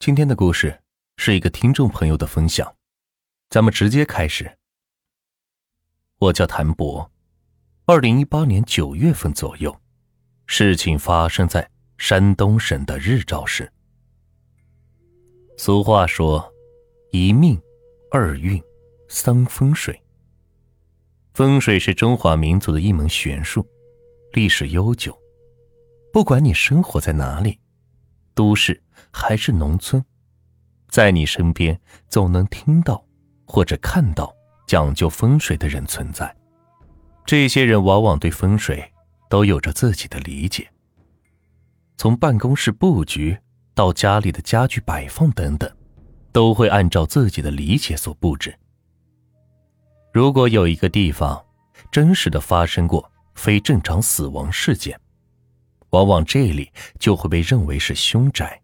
今天的故事是一个听众朋友的分享，咱们直接开始。我叫谭博，二零一八年九月份左右，事情发生在山东省的日照市。俗话说，一命，二运，三风水。风水是中华民族的一门玄术，历史悠久。不管你生活在哪里，都市还是农村，在你身边总能听到或者看到讲究风水的人存在。这些人往往对风水都有着自己的理解，从办公室布局到家里的家具摆放等等，都会按照自己的理解所布置。如果有一个地方真实的发生过非正常死亡事件，往往这里就会被认为是凶宅。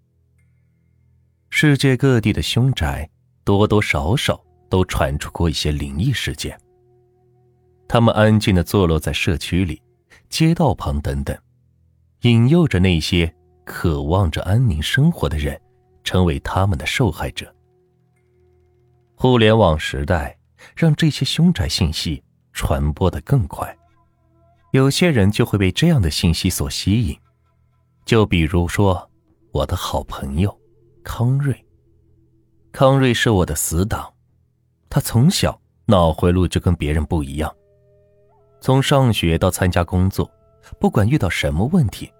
世界各地的凶宅多多少少都传出过一些灵异事件。他们安静的坐落在社区里、街道旁等等，引诱着那些渴望着安宁生活的人，成为他们的受害者。互联网时代让这些凶宅信息传播的更快。有些人就会被这样的信息所吸引，就比如说我的好朋友康瑞。康瑞是我的死党，他从小脑回路就跟别人不一样。从上学到参加工作，不管遇到什么问题，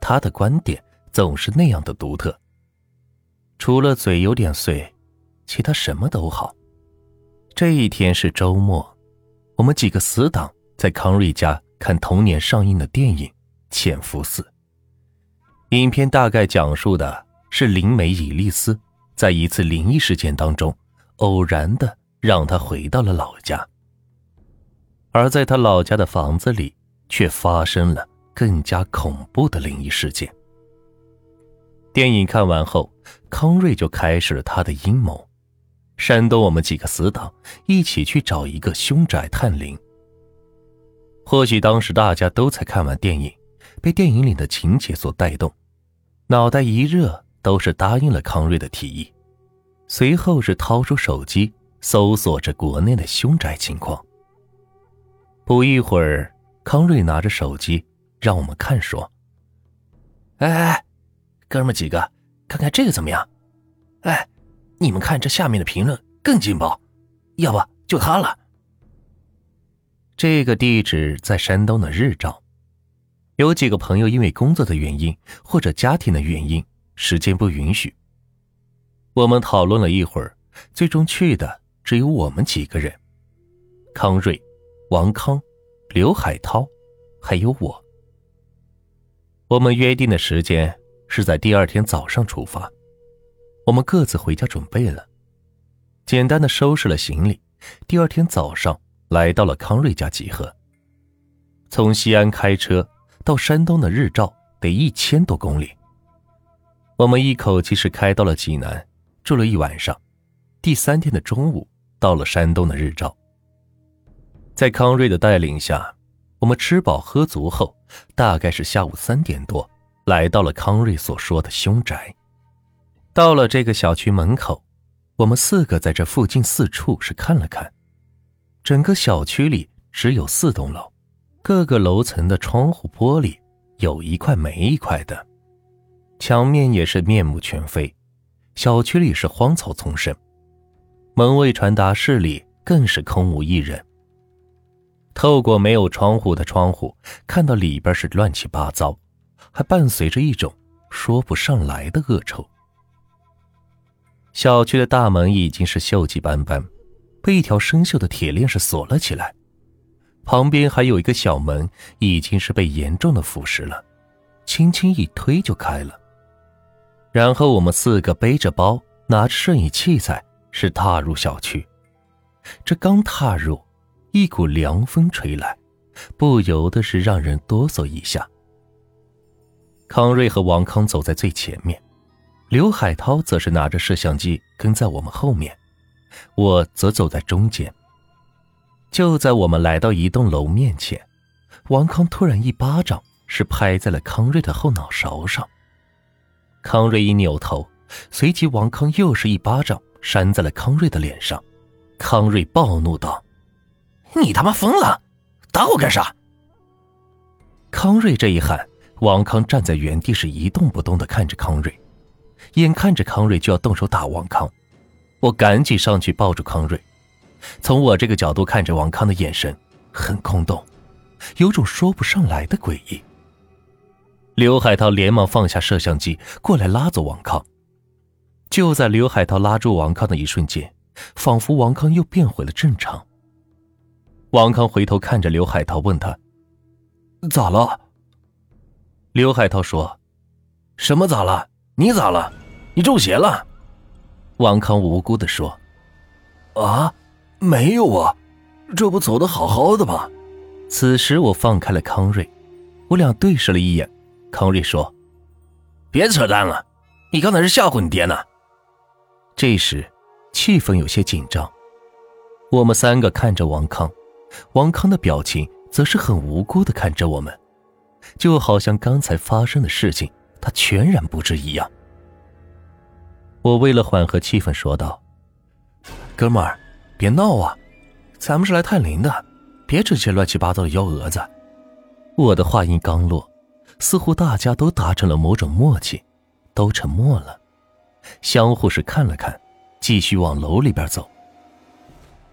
他的观点总是那样的独特。除了嘴有点碎，其他什么都好。这一天是周末，我们几个死党在康瑞家。看同年上映的电影《潜伏四》。影片大概讲述的是灵媒伊丽丝在一次灵异事件当中，偶然的让她回到了老家，而在她老家的房子里，却发生了更加恐怖的灵异事件。电影看完后，康瑞就开始了他的阴谋，煽动我们几个死党一起去找一个凶宅探灵。或许当时大家都才看完电影，被电影里的情节所带动，脑袋一热，都是答应了康瑞的提议。随后是掏出手机搜索着国内的凶宅情况。不一会儿，康瑞拿着手机让我们看，说：“哎哎，哥们几个，看看这个怎么样？哎，你们看这下面的评论更劲爆，要不就他了。”这个地址在山东的日照，有几个朋友因为工作的原因或者家庭的原因，时间不允许。我们讨论了一会儿，最终去的只有我们几个人：康瑞、王康、刘海涛，还有我。我们约定的时间是在第二天早上出发，我们各自回家准备了，简单的收拾了行李，第二天早上。来到了康瑞家集合。从西安开车到山东的日照得一千多公里。我们一口气是开到了济南，住了一晚上。第三天的中午到了山东的日照。在康瑞的带领下，我们吃饱喝足后，大概是下午三点多，来到了康瑞所说的凶宅。到了这个小区门口，我们四个在这附近四处是看了看。整个小区里只有四栋楼，各个楼层的窗户玻璃有一块没一块的，墙面也是面目全非。小区里是荒草丛生，门卫传达室里更是空无一人。透过没有窗户的窗户，看到里边是乱七八糟，还伴随着一种说不上来的恶臭。小区的大门已经是锈迹斑斑。被一条生锈的铁链是锁了起来，旁边还有一个小门，已经是被严重的腐蚀了，轻轻一推就开了。然后我们四个背着包，拿着摄影器材，是踏入小区。这刚踏入，一股凉风吹来，不由得是让人哆嗦一下。康瑞和王康走在最前面，刘海涛则是拿着摄像机跟在我们后面。我则走在中间。就在我们来到一栋楼面前，王康突然一巴掌是拍在了康瑞的后脑勺上。康瑞一扭头，随即王康又是一巴掌扇在了康瑞的脸上。康瑞暴怒道：“你他妈疯了，打我干啥？”康瑞这一喊，王康站在原地是一动不动的看着康瑞，眼看着康瑞就要动手打王康，我赶紧上去抱住康瑞。从我这个角度看着王康的眼神很空洞，有种说不上来的诡异。刘海涛连忙放下摄像机过来拉走王康，就在刘海涛拉住王康的一瞬间，仿佛王康又变回了正常。王康回头看着刘海涛，问他。咋了？刘海涛说：“什么咋了？你咋了？你中邪了？”王康无辜的说：“啊，没有啊，这不走的好好的吗？”此时我放开了康瑞，我俩对视了一眼。康瑞说：“别扯淡了，你刚才是吓唬你爹呢。”这时，气氛有些紧张。我们三个看着王康，王康的表情。则是很无辜的看着我们，就好像刚才发生的事情他全然不知一样。我为了缓和气氛说道：“哥们儿，别闹啊，咱们是来探灵的，别整些乱七八糟的幺蛾子。”我的话音刚落，似乎大家都达成了某种默契，都沉默了，相互是看了看，继续往楼里边走。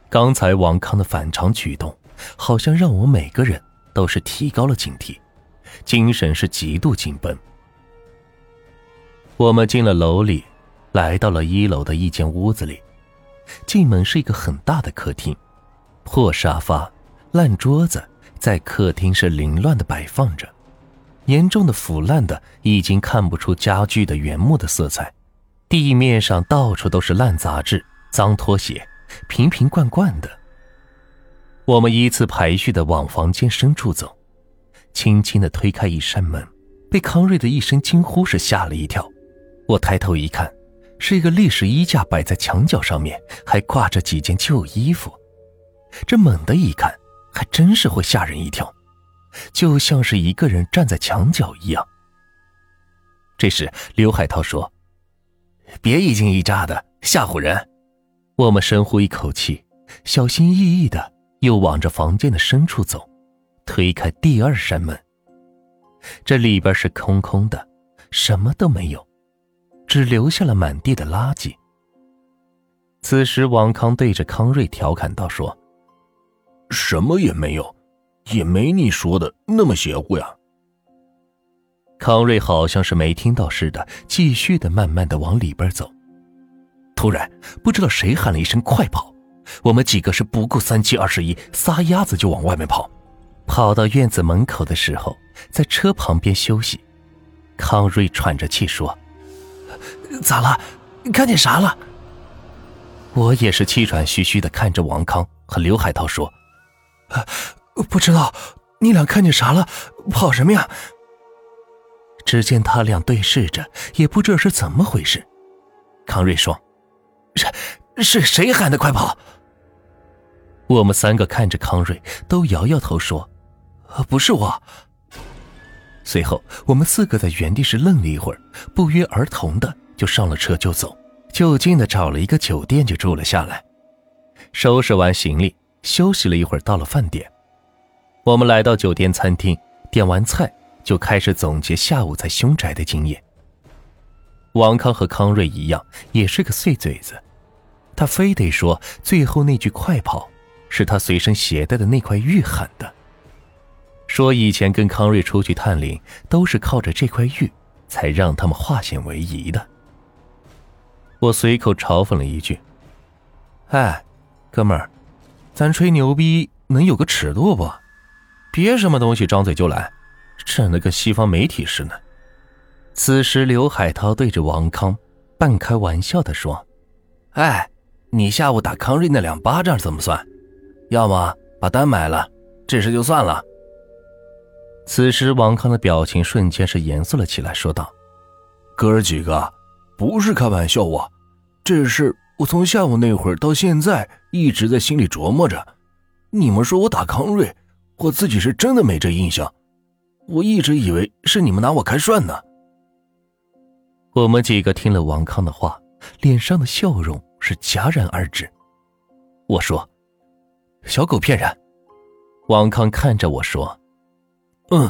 刚才王康的反常举动。好像让我每个人都是提高了警惕，精神是极度紧绷。我们进了楼里，来到了一楼的一间屋子里。进门是一个很大的客厅，破沙发、烂桌子在客厅是凌乱的摆放着，严重的腐烂的已经看不出家具的原木的色彩，地面上到处都是烂杂志、脏拖鞋，瓶瓶罐罐的。我们依次排序的往房间深处走，轻轻的推开一扇门，被康瑞的一声惊呼是吓了一跳。我抬头一看，是一个历史衣架摆在墙角上面，还挂着几件旧衣服。这猛的一看，还真是会吓人一跳，就像是一个人站在墙角一样。这时，刘海涛说：“别一惊一乍的，吓唬人。”我们深呼一口气，小心翼翼的。又往着房间的深处走，推开第二扇门。这里边是空空的，什么都没有，只留下了满地的垃圾。此时，王康对着康瑞调侃道：“说，什么也没有，也没你说的那么邪乎呀。”康瑞好像是没听到似的，继续的慢慢的往里边走。突然，不知道谁喊了一声：“快跑！”我们几个是不顾三七二十一，撒丫子就往外面跑。跑到院子门口的时候，在车旁边休息。康瑞喘着气说：“咋了？看见啥了？”我也是气喘吁吁的看着王康和刘海涛说：“啊不知道，你俩看见啥了？跑什么呀？”只见他俩对视着，也不知道是怎么回事。康瑞说：“是。”是谁喊的？快跑！我们三个看着康瑞，都摇摇头说：“不是我。”随后，我们四个在原地是愣了一会儿，不约而同的就上了车就走，就近的找了一个酒店就住了下来。收拾完行李，休息了一会儿，到了饭点。我们来到酒店餐厅，点完菜就开始总结下午在凶宅的经验。王康和康瑞一样，也是个碎嘴子。他非得说最后那句“快跑”，是他随身携带的那块玉喊的。说以前跟康瑞出去探灵，都是靠着这块玉，才让他们化险为夷的。我随口嘲讽了一句：“哎，哥们儿，咱吹牛逼能有个尺度不？别什么东西张嘴就来，整的跟西方媒体似的。”此时，刘海涛对着王康半开玩笑的说：“哎。”你下午打康瑞那两巴掌怎么算？要么把单买了，这事就算了。此时，王康的表情瞬间是严肃了起来，说道：“哥儿几个，不是开玩笑啊，这事我从下午那会儿到现在一直在心里琢磨着。你们说我打康瑞，我自己是真的没这印象，我一直以为是你们拿我开涮呢。”我们几个听了王康的话，脸上的笑容是戛然而止。我说：“小狗骗人。”王康看着我说：“嗯，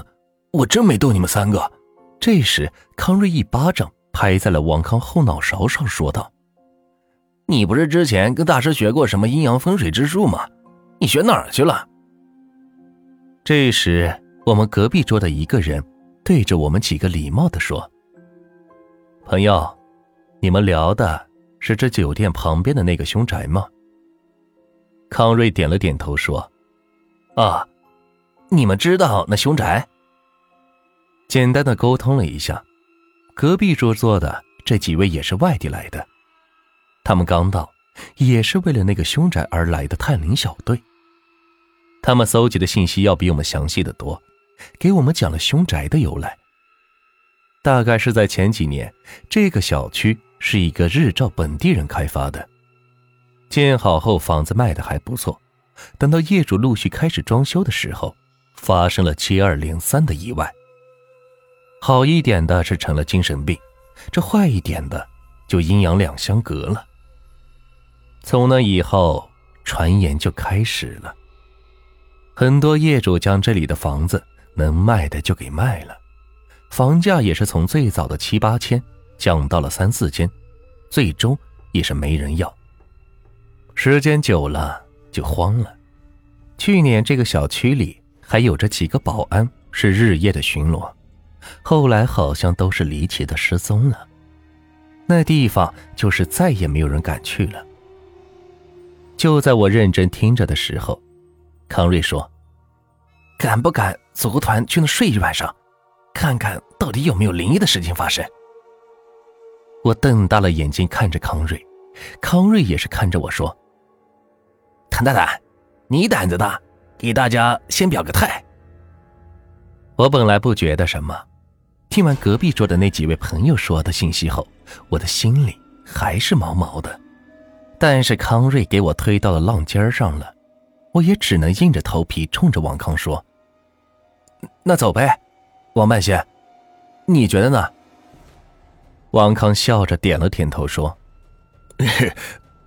我真没逗你们三个。”这时，康瑞一巴掌拍在了王康后脑勺上，说道：“你不是之前跟大师学过什么阴阳风水之术吗？你学哪儿去了？”这时，我们隔壁桌的一个人对着我们几个礼貌的说：“朋友，你们聊的是这酒店旁边的那个凶宅吗？”康瑞点了点头说：“啊，你们知道那凶宅？”简单的沟通了一下，隔壁桌坐的这几位也是外地来的，他们刚到，也是为了那个凶宅而来的探灵小队。他们搜集的信息要比我们详细的多，给我们讲了凶宅的由来。大概是在前几年，这个小区是一个日照本地人开发的，建好后房子卖的还不错。等到业主陆续开始装修的时候，发生了接二连三的意外。好一点的是成了精神病，这坏一点的就阴阳两相隔了。从那以后，传言就开始了。很多业主将这里的房子能卖的就给卖了，房价也是从最早的七八千降到了三四千，最终也是没人要。时间久了就慌了。去年这个小区里还有着几个保安是日夜的巡逻，后来好像都是离奇的失踪了。那地方就是再也没有人敢去了。就在我认真听着的时候。康瑞说：“敢不敢组个团去那睡一晚上，看看到底有没有灵异的事情发生？”我瞪大了眼睛看着康瑞，康瑞也是看着我说：“谭大胆，你胆子大，给大家先表个态。”我本来不觉得什么，听完隔壁桌的那几位朋友说的信息后，我的心里还是毛毛的。但是康瑞给我推到了浪尖上了。我也只能硬着头皮冲着王康说：“那走呗，王半仙，你觉得呢？”王康笑着点了点头说：“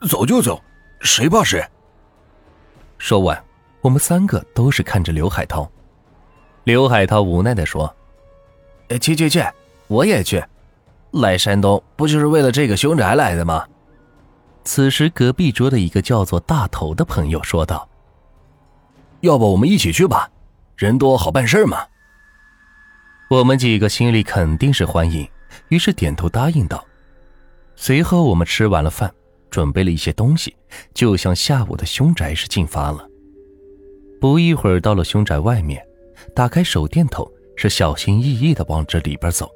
走就走，谁怕谁？”说完，我们三个都是看着刘海涛。刘海涛无奈的说：“去去去，我也去。来山东不就是为了这个凶宅来的吗？”此时，隔壁桌的一个叫做大头的朋友说道。要不我们一起去吧，人多好办事嘛。我们几个心里肯定是欢迎，于是点头答应道。随后我们吃完了饭，准备了一些东西，就向下午的凶宅是进发了。不一会儿到了凶宅外面，打开手电筒，是小心翼翼的往这里边走。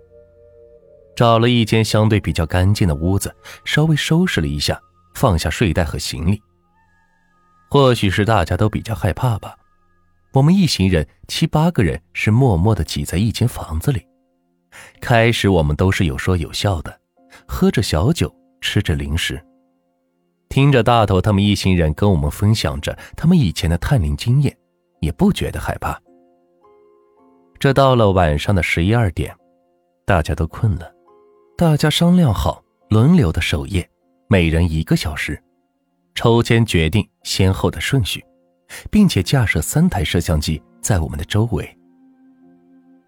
找了一间相对比较干净的屋子，稍微收拾了一下，放下睡袋和行李。或许是大家都比较害怕吧，我们一行人七八个人是默默的挤在一间房子里。开始我们都是有说有笑的，喝着小酒，吃着零食，听着大头他们一行人跟我们分享着他们以前的探灵经验，也不觉得害怕。这到了晚上的十一二点，大家都困了，大家商量好轮流的守夜，每人一个小时。抽签决定先后的顺序，并且架设三台摄像机在我们的周围。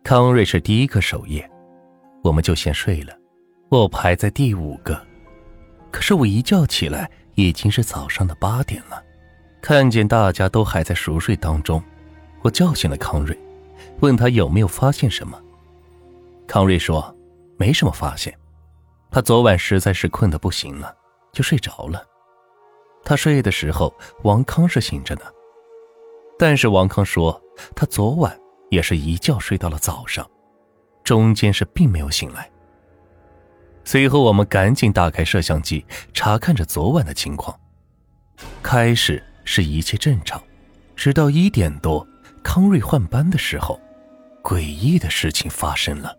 康瑞是第一个守夜，我们就先睡了。我排在第五个，可是我一觉起来已经是早上的八点了。看见大家都还在熟睡当中，我叫醒了康瑞，问他有没有发现什么。康瑞说没什么发现，他昨晚实在是困得不行了，就睡着了。他睡的时候，王康是醒着的，但是王康说他昨晚也是一觉睡到了早上，中间是并没有醒来。随后我们赶紧打开摄像机查看着昨晚的情况，开始是一切正常，直到一点多康瑞换班的时候，诡异的事情发生了。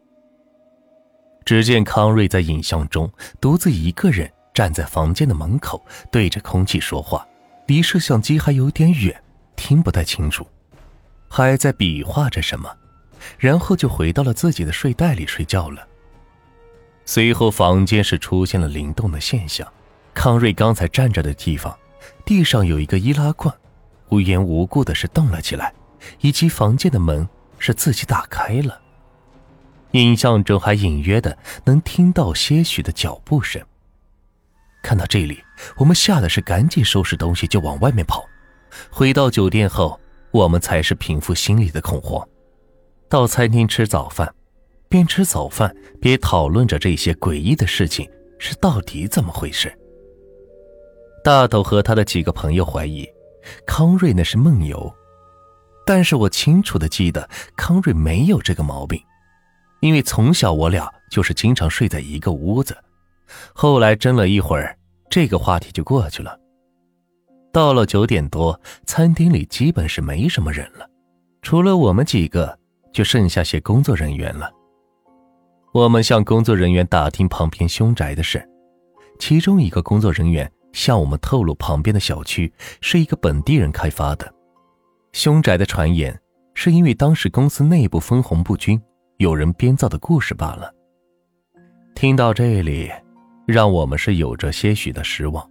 只见康瑞在影像中独自一个人。站在房间的门口，对着空气说话，离摄像机还有点远，听不太清楚，还在比划着什么，然后就回到了自己的睡袋里睡觉了。随后，房间是出现了灵动的现象。康瑞刚才站着的地方，地上有一个易拉罐，无缘无故的是动了起来，以及房间的门是自己打开了。印象中还隐约的能听到些许的脚步声。看到这里，我们吓得是赶紧收拾东西就往外面跑。回到酒店后，我们才是平复心里的恐慌。到餐厅吃早饭。边吃早饭边讨论着这些诡异的事情是到底怎么回事。大头和他的几个朋友怀疑康瑞那是梦游，但是我清楚的记得康瑞没有这个毛病，因为从小我俩就是经常睡在一个屋子。后来争了一会儿，这个话题就过去了。到了九点多，餐厅里基本是没什么人了，除了我们几个，就剩下些工作人员了。我们向工作人员打听旁边凶宅的事，其中一个工作人员向我们透露，旁边的小区是一个本地人开发的。凶宅的传言是因为当时公司内部分红不均，有人编造的故事罢了。听到这里，让我们是有着些许的失望，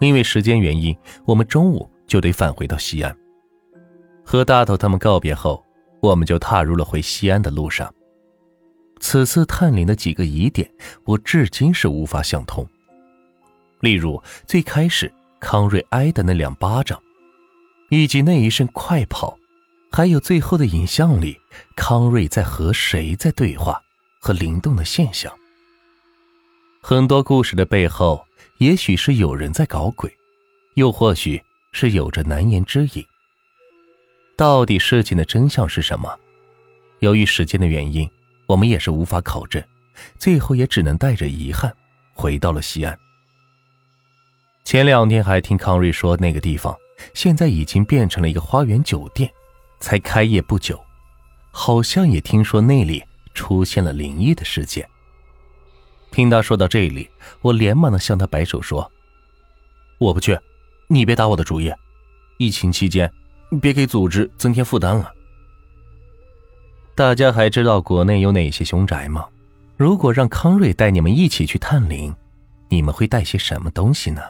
因为时间原因，我们中午就得返回到西安。和大头他们告别后，我们就踏入了回西安的路上。此次探灵的几个疑点，我至今是无法想通。例如，最开始康瑞挨的那两巴掌，以及那一声快跑，还有最后的影像里康瑞在和谁在对话和灵动的现象。很多故事的背后，也许是有人在搞鬼，又或许是有着难言之隐。到底事情的真相是什么？由于时间的原因。我们也是无法考证，最后也只能带着遗憾回到了西安。前两天还听康瑞说，那个地方现在已经变成了一个花园酒店，才开业不久，好像也听说那里出现了灵异的事件。听他说到这里，我连忙的向他摆手说：“我不去，你别打我的主意。疫情期间，别给组织增添负担了。”大家还知道国内有哪些凶宅吗？如果让康瑞带你们一起去探灵，你们会带些什么东西呢？